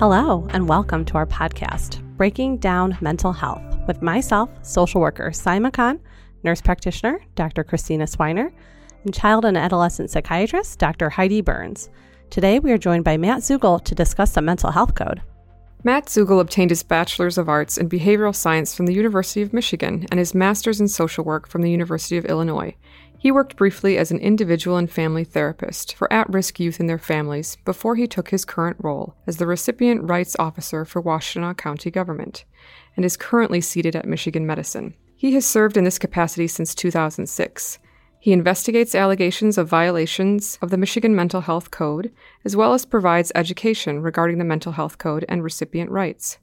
Hello, and welcome to our podcast, Breaking Down Mental Health, with myself, social worker Simon Khan, nurse practitioner Dr. Christina Swiner, and child and adolescent psychiatrist Dr. Heidi Burns. Today, we are joined by Matt Zugel to discuss the mental health code. Matt Zugel obtained his Bachelor's of Arts in Behavioral Science from the University of Michigan and his Master's in Social Work from the University of Illinois. He worked briefly as an individual and family therapist for at risk youth and their families before he took his current role as the Recipient Rights Officer for Washtenaw County Government, and is currently seated at Michigan Medicine. He has served in this capacity since 2006. He investigates allegations of violations of the Michigan Mental Health Code, as well as provides education regarding the Mental Health Code and recipient rights.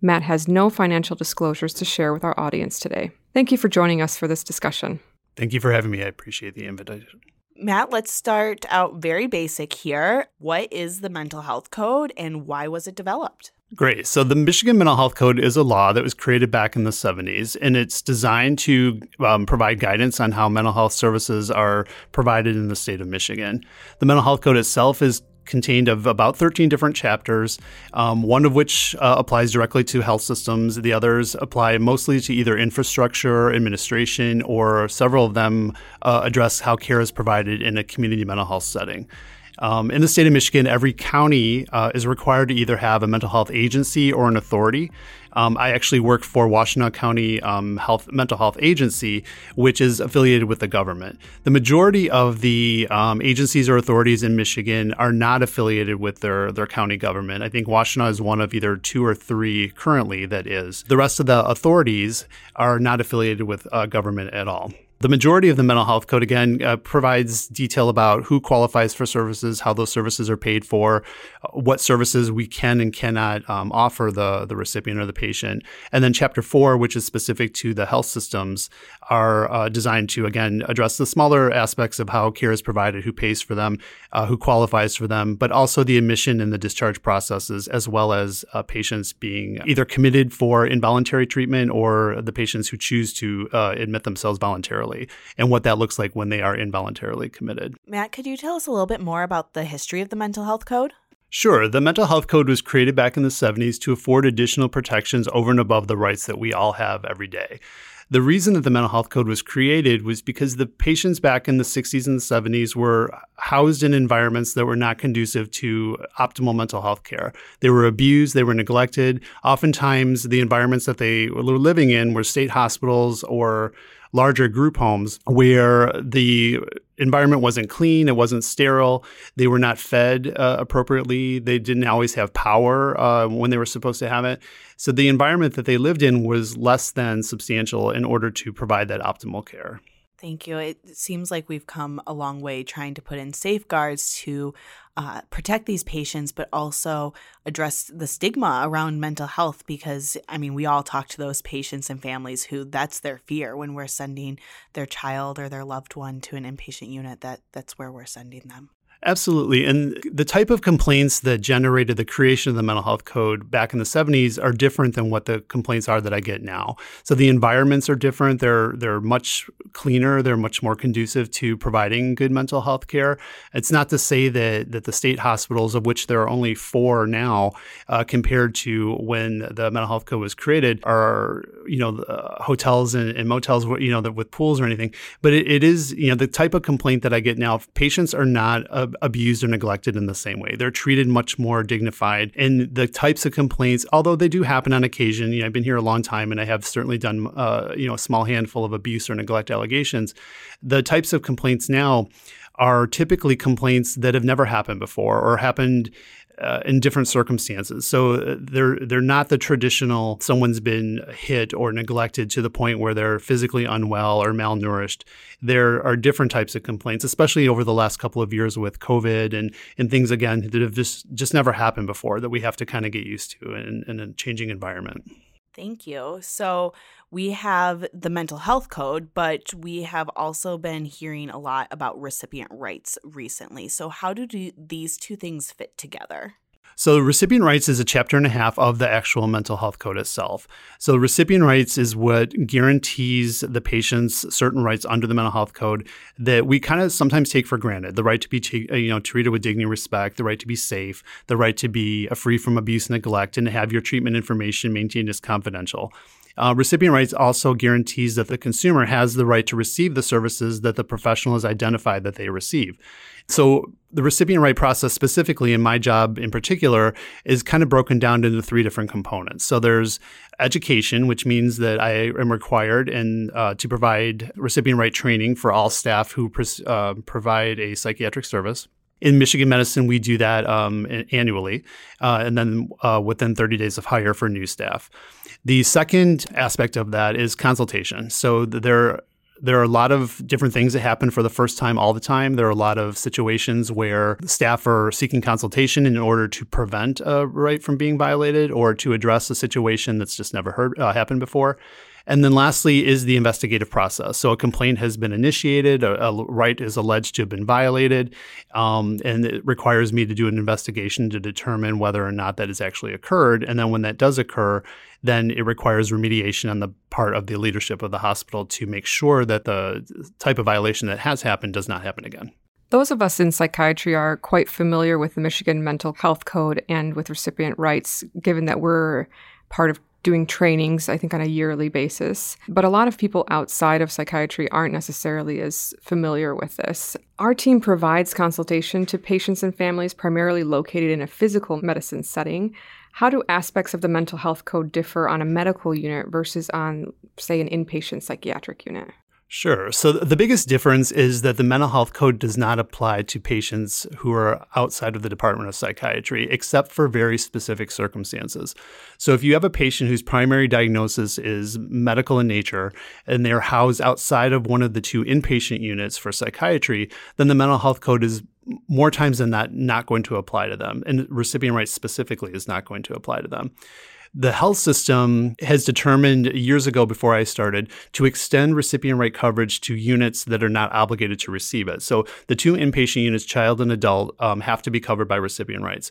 Matt has no financial disclosures to share with our audience today. Thank you for joining us for this discussion. Thank you for having me. I appreciate the invitation. Matt, let's start out very basic here. What is the mental health code and why was it developed? Great. So, the Michigan Mental Health Code is a law that was created back in the 70s, and it's designed to um, provide guidance on how mental health services are provided in the state of Michigan. The Mental Health Code itself is contained of about 13 different chapters, um, one of which uh, applies directly to health systems. The others apply mostly to either infrastructure, administration, or several of them uh, address how care is provided in a community mental health setting. Um, in the state of Michigan, every county uh, is required to either have a mental health agency or an authority. Um, I actually work for Washtenaw County um, Health Mental Health Agency, which is affiliated with the government. The majority of the um, agencies or authorities in Michigan are not affiliated with their their county government. I think Washtenaw is one of either two or three currently that is. The rest of the authorities are not affiliated with uh, government at all. The majority of the mental health code, again, uh, provides detail about who qualifies for services, how those services are paid for, uh, what services we can and cannot um, offer the, the recipient or the patient. And then chapter four, which is specific to the health systems, are uh, designed to, again, address the smaller aspects of how care is provided, who pays for them, uh, who qualifies for them, but also the admission and the discharge processes, as well as uh, patients being either committed for involuntary treatment or the patients who choose to uh, admit themselves voluntarily and what that looks like when they are involuntarily committed. Matt, could you tell us a little bit more about the history of the mental health code? Sure. The Mental Health Code was created back in the 70s to afford additional protections over and above the rights that we all have every day. The reason that the Mental Health Code was created was because the patients back in the 60s and the 70s were housed in environments that were not conducive to optimal mental health care. They were abused, they were neglected. Oftentimes, the environments that they were living in were state hospitals or larger group homes where the environment wasn't clean, it wasn't sterile, they were not fed uh, appropriately, they didn't always have power uh, when they were supposed to have it. So the environment that they lived in was less than substantial in order to provide that optimal care. Thank you. It seems like we've come a long way trying to put in safeguards to uh, protect these patients, but also address the stigma around mental health. Because, I mean, we all talk to those patients and families who that's their fear when we're sending their child or their loved one to an inpatient unit, that that's where we're sending them. Absolutely. And the type of complaints that generated the creation of the mental health code back in the 70s are different than what the complaints are that I get now. So the environments are different. They're they're much cleaner, they're much more conducive to providing good mental health care. It's not to say that that the state hospitals of which there are only 4 now uh, compared to when the mental health code was created are, you know, uh, hotels and, and, motels you know with pools or anything, but it, it is, you know, the type of complaint that I get now patients are not uh, abused or neglected in the same way. They're treated much more dignified. And the types of complaints, although they do happen on occasion, you know, I've been here a long time and I have certainly done, uh, you know, a small handful of abuse or neglect allegations. The types of complaints now are typically complaints that have never happened before or happened uh, in different circumstances. So uh, they're they're not the traditional someone's been hit or neglected to the point where they're physically unwell or malnourished. There are different types of complaints, especially over the last couple of years with COVID and and things again that have just just never happened before that we have to kind of get used to in, in a changing environment. Thank you. So we have the mental health code, but we have also been hearing a lot about recipient rights recently. So, how do these two things fit together? So, recipient rights is a chapter and a half of the actual mental health code itself. So, recipient rights is what guarantees the patients certain rights under the mental health code that we kind of sometimes take for granted. The right to be, uh, you know, treated with dignity and respect, the right to be safe, the right to be free from abuse, and neglect, and to have your treatment information maintained as confidential. Uh, recipient rights also guarantees that the consumer has the right to receive the services that the professional has identified that they receive. So the recipient right process specifically in my job in particular is kind of broken down into three different components. So there's education, which means that I am required and uh, to provide recipient right training for all staff who uh, provide a psychiatric service. In Michigan medicine, we do that um, annually, uh, and then uh, within 30 days of hire for new staff. The second aspect of that is consultation. So there there are a lot of different things that happen for the first time all the time. There are a lot of situations where staff are seeking consultation in order to prevent a right from being violated or to address a situation that's just never heard uh, happened before. And then lastly is the investigative process. So a complaint has been initiated, a, a right is alleged to have been violated, um, and it requires me to do an investigation to determine whether or not that has actually occurred. And then when that does occur, then it requires remediation on the part of the leadership of the hospital to make sure that the type of violation that has happened does not happen again. Those of us in psychiatry are quite familiar with the Michigan Mental Health Code and with recipient rights, given that we're part of doing trainings, I think, on a yearly basis. But a lot of people outside of psychiatry aren't necessarily as familiar with this. Our team provides consultation to patients and families primarily located in a physical medicine setting. How do aspects of the mental health code differ on a medical unit versus on, say, an inpatient psychiatric unit? Sure. So the biggest difference is that the mental health code does not apply to patients who are outside of the Department of Psychiatry, except for very specific circumstances. So if you have a patient whose primary diagnosis is medical in nature and they're housed outside of one of the two inpatient units for psychiatry, then the mental health code is more times than not not going to apply to them. And recipient rights specifically is not going to apply to them the health system has determined years ago before I started to extend recipient right coverage to units that are not obligated to receive it. So the two inpatient units, child and adult, um, have to be covered by recipient rights.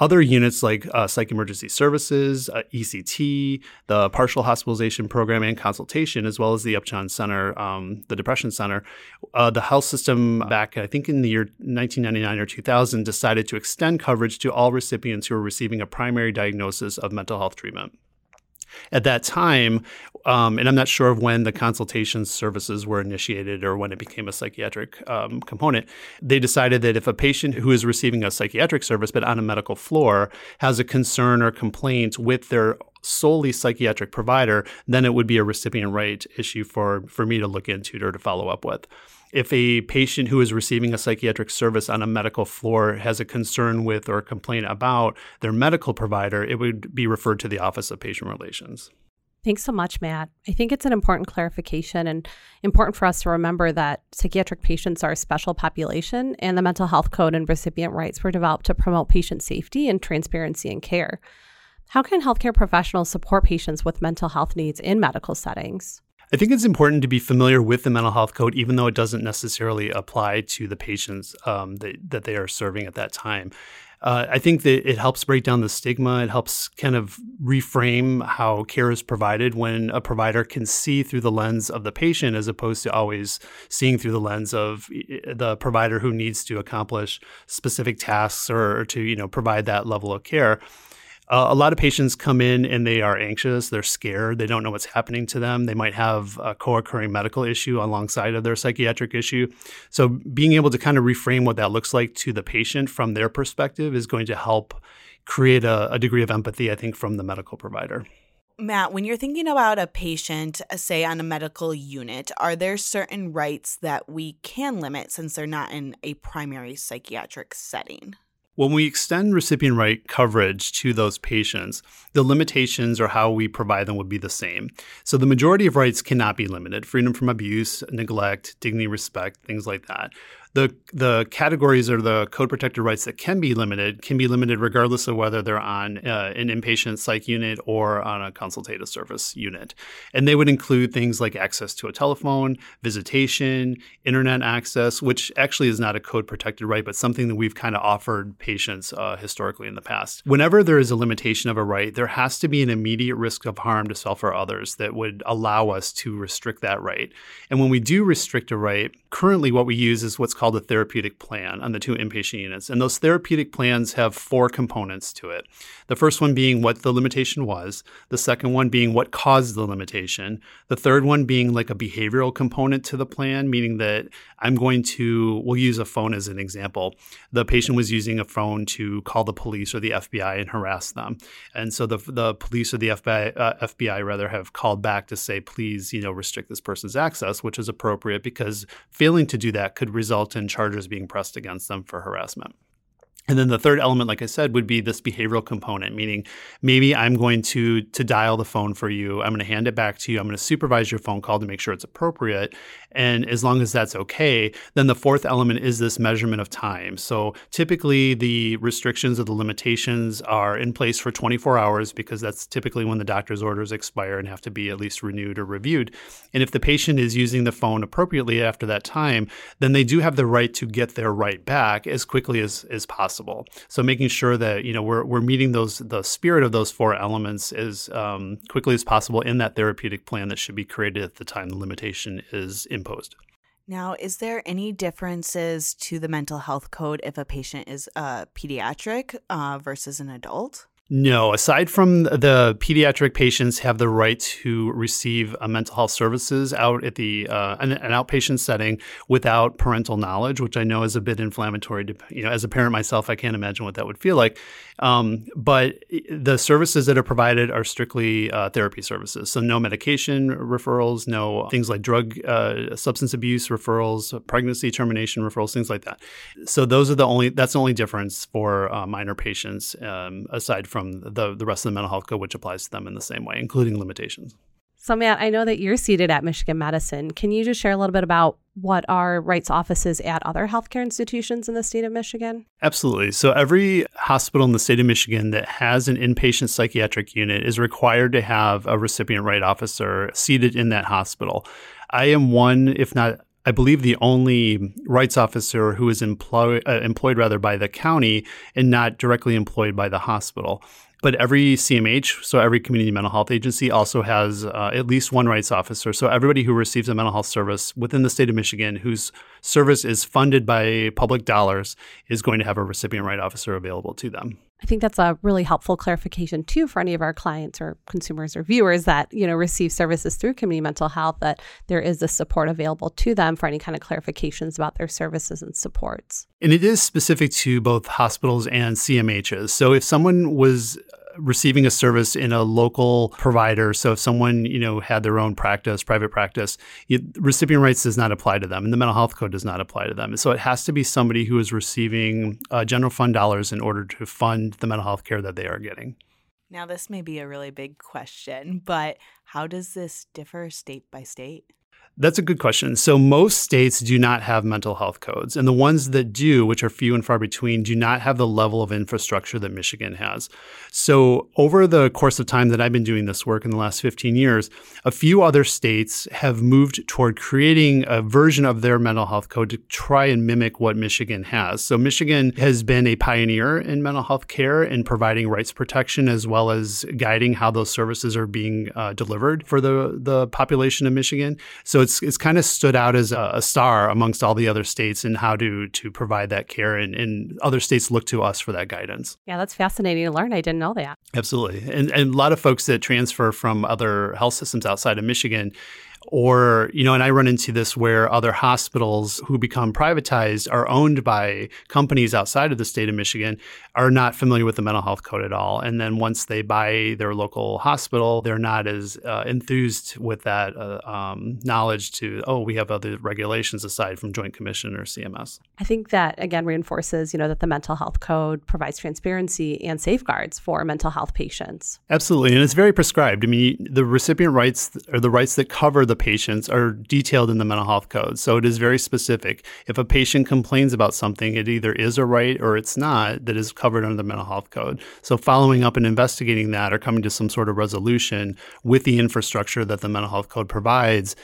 Other units like uh, psych emergency services, uh, ECT, the partial hospitalization program and consultation, as well as the Upjohn Center, um, the Depression Center, uh, the health system back, I think in the year 1999 or 2000, decided to extend coverage to all recipients who are receiving a primary diagnosis of mental health treatment. At that time, um, and I'm not sure of when the consultation services were initiated or when it became a psychiatric um, component, they decided that if a patient who is receiving a psychiatric service but on a medical floor has a concern or complaint with their solely psychiatric provider, then it would be a recipient right issue for, for me to look into or to follow up with if a patient who is receiving a psychiatric service on a medical floor has a concern with or complaint about their medical provider, it would be referred to the Office of Patient Relations. Thanks so much, Matt. I think it's an important clarification and important for us to remember that psychiatric patients are a special population, and the mental health code and recipient rights were developed to promote patient safety and transparency in care. How can healthcare professionals support patients with mental health needs in medical settings? I think it's important to be familiar with the mental health code, even though it doesn't necessarily apply to the patients um, that, that they are serving at that time. Uh, I think that it helps break down the stigma. It helps kind of reframe how care is provided when a provider can see through the lens of the patient as opposed to always seeing through the lens of the provider who needs to accomplish specific tasks or to you know provide that level of care. Uh, a lot of patients come in and they are anxious, they're scared, they don't know what's happening to them. They might have a co occurring medical issue alongside of their psychiatric issue. So, being able to kind of reframe what that looks like to the patient from their perspective is going to help create a, a degree of empathy, I think, from the medical provider. Matt, when you're thinking about a patient, uh, say on a medical unit, are there certain rights that we can limit since they're not in a primary psychiatric setting? When we extend recipient right coverage to those patients, the limitations or how we provide them would be the same. So the majority of rights cannot be limited freedom from abuse, neglect, dignity, respect, things like that. The the categories or the code protected rights that can be limited can be limited regardless of whether they're on uh, an inpatient psych unit or on a consultative service unit. And they would include things like access to a telephone, visitation, internet access, which actually is not a code protected right, but something that we've kind of offered patients uh, historically in the past. Whenever there is a limitation of a right, there has to be an immediate risk of harm to self or others that would allow us to restrict that right. And when we do restrict a right, currently what we use is what's called a therapeutic plan on the two inpatient units. And those therapeutic plans have four components to it. The first one being what the limitation was, the second one being what caused the limitation, the third one being like a behavioral component to the plan, meaning that I'm going to, we'll use a phone as an example. The patient was using a phone to call the police or the FBI and harass them. And so the, the police or the FBI, uh, FBI rather have called back to say, please, you know, restrict this person's access, which is appropriate because failing to do that could result in charges being pressed against them for harassment. And then the third element, like I said, would be this behavioral component, meaning maybe I'm going to to dial the phone for you. I'm going to hand it back to you. I'm going to supervise your phone call to make sure it's appropriate. And as long as that's okay, then the fourth element is this measurement of time. So typically the restrictions or the limitations are in place for 24 hours because that's typically when the doctor's orders expire and have to be at least renewed or reviewed. And if the patient is using the phone appropriately after that time, then they do have the right to get their right back as quickly as, as possible possible. So making sure that you know we're we're meeting those the spirit of those four elements as um, quickly as possible in that therapeutic plan that should be created at the time the limitation is imposed. Now, is there any differences to the mental health code if a patient is a pediatric uh, versus an adult? No, aside from the pediatric patients have the right to receive uh, mental health services out at the uh, an, an, outpatient setting without parental knowledge, which I know is a bit inflammatory. To, you know, as a parent myself, I can't imagine what that would feel like. Um, but the services that are provided are strictly uh, therapy services, so no medication referrals, no things like drug, uh, substance abuse referrals, pregnancy termination referrals, things like that. So those are the only that's the only difference for uh, minor patients um, aside from the, the rest of the mental health code, which applies to them in the same way, including limitations. So, Matt, I know that you're seated at Michigan Medicine. Can you just share a little bit about what are rights offices at other healthcare institutions in the state of Michigan? Absolutely. So, every hospital in the state of Michigan that has an inpatient psychiatric unit is required to have a recipient right officer seated in that hospital. I am one, if not I believe the only rights officer who is uh, employed rather by the county and not directly employed by the hospital. But every CMH, so every community mental health agency, also has uh, at least one rights officer. So everybody who receives a mental health service within the state of Michigan, whose service is funded by public dollars, is going to have a recipient right officer available to them. I think that's a really helpful clarification too for any of our clients or consumers or viewers that you know receive services through community mental health that there is the support available to them for any kind of clarifications about their services and supports. And it is specific to both hospitals and CMHs. So if someone was receiving a service in a local provider. So if someone you know had their own practice, private practice, you, recipient rights does not apply to them, and the mental health code does not apply to them. So it has to be somebody who is receiving uh, general fund dollars in order to fund the mental health care that they are getting. Now, this may be a really big question, but how does this differ state by state? That's a good question. So, most states do not have mental health codes, and the ones that do, which are few and far between, do not have the level of infrastructure that Michigan has. So, over the course of time that I've been doing this work in the last 15 years, a few other states have moved toward creating a version of their mental health code to try and mimic what Michigan has. So, Michigan has been a pioneer in mental health care and providing rights protection as well as guiding how those services are being uh, delivered for the, the population of Michigan. So, it's it's kind of stood out as a, a, star amongst all the other states in how to to provide that care, and, and other states look to us for that guidance. Yeah, that's fascinating to learn. I didn't know that. Absolutely, and and a lot of folks that transfer from other health systems outside of Michigan or, you know, and I run into this where other hospitals who become privatized are owned by companies outside of the state of Michigan are not familiar with the mental health code at all. And then once they buy their local hospital, they're not as uh, enthused with that uh, um, knowledge to, oh, we have other regulations aside from Joint Commission or CMS. I think that, again, reinforces, you know, that the mental health code provides transparency and safeguards for mental health patients. Absolutely. And it's very prescribed. I mean, the recipient rights or the rights that cover the the patients are detailed in the mental health code. So it is very specific. If a patient complains about something, it either is a right or it's not that is covered under the mental health code. So following up and investigating that or coming to some sort of resolution with the infrastructure that the mental health code provides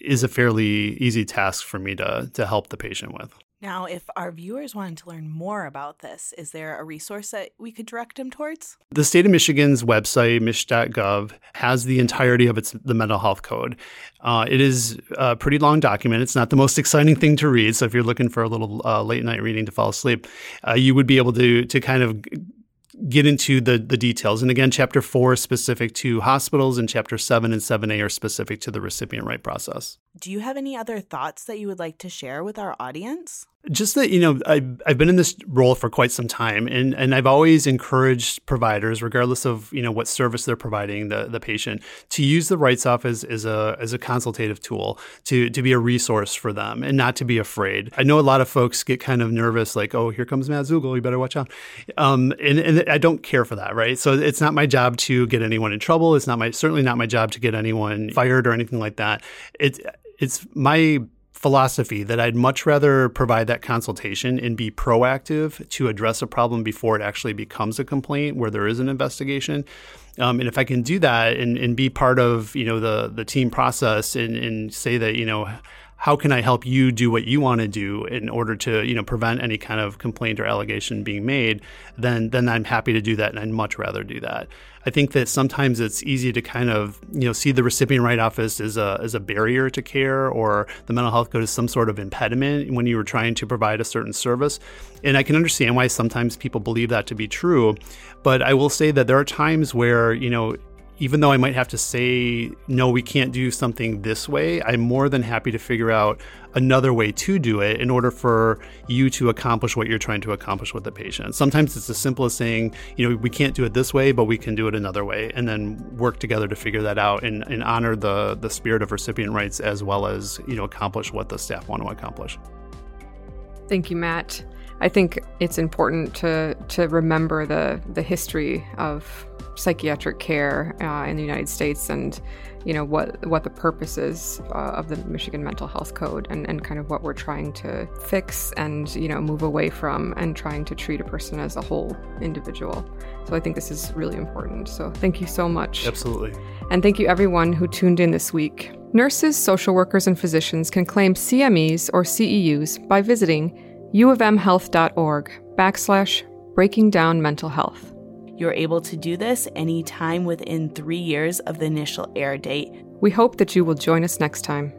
is a fairly easy task for me to to help the patient with. Now, if our viewers wanted to learn more about this, is there a resource that we could direct them towards? The state of Michigan's website, mich.gov, has the entirety of its the mental health code. Uh, it is a pretty long document. It's not the most exciting thing to read. So if you're looking for a little uh, late night reading to fall asleep, uh, you would be able to to kind of get into the the details. And again, chapter four is specific to hospitals, and chapter seven and seven A are specific to the recipient right process. Do you have any other thoughts that you would like to share with our audience? Just that you know I've, I've been in this role for quite some time and, and i've always encouraged providers regardless of you know what service they're providing the, the patient to use the rights office as a as a consultative tool to to be a resource for them and not to be afraid. I know a lot of folks get kind of nervous like oh here comes matt zugel you better watch out. Um, and, and i don't care for that right? So it's not my job to get anyone in trouble. It's not my certainly not my job to get anyone fired or anything like that. It's it's my philosophy that I'd much rather provide that consultation and be proactive to address a problem before it actually becomes a complaint where there is an investigation. Um, and if I can do that and, and be part of you know the the team process and, and say that you know how can I help you do what you want to do in order to you know prevent any kind of complaint or allegation being made, then then I'm happy to do that, and I'd much rather do that. I think that sometimes it's easy to kind of you know see the recipient right office as a as a barrier to care, or the mental health code as some sort of impediment when you were trying to provide a certain service, and I can understand why sometimes people believe that to be true, but I will say that there are times where you know even though I might have to say, no, we can't do something this way, I'm more than happy to figure out another way to do it in order for you to accomplish what you're trying to accomplish with the patient. Sometimes it's as simple as saying, you know, we can't do it this way, but we can do it another way, and then work together to figure that out and, and honor the, the spirit of recipient rights as well as, you know, accomplish what the staff want to accomplish. Thank you, Matt. I think it's important to to remember the the history of psychiatric care uh, in the United States and you know what what the purpose is uh, of the Michigan Mental Health Code and, and kind of what we're trying to fix and you know move away from and trying to treat a person as a whole individual. So I think this is really important. So thank you so much. Absolutely. And thank you everyone who tuned in this week. Nurses, social workers, and physicians can claim CMEs or CEUs by visiting uofmhealth.org backslash breaking down mental health. You're able to do this anytime within three years of the initial air date. We hope that you will join us next time.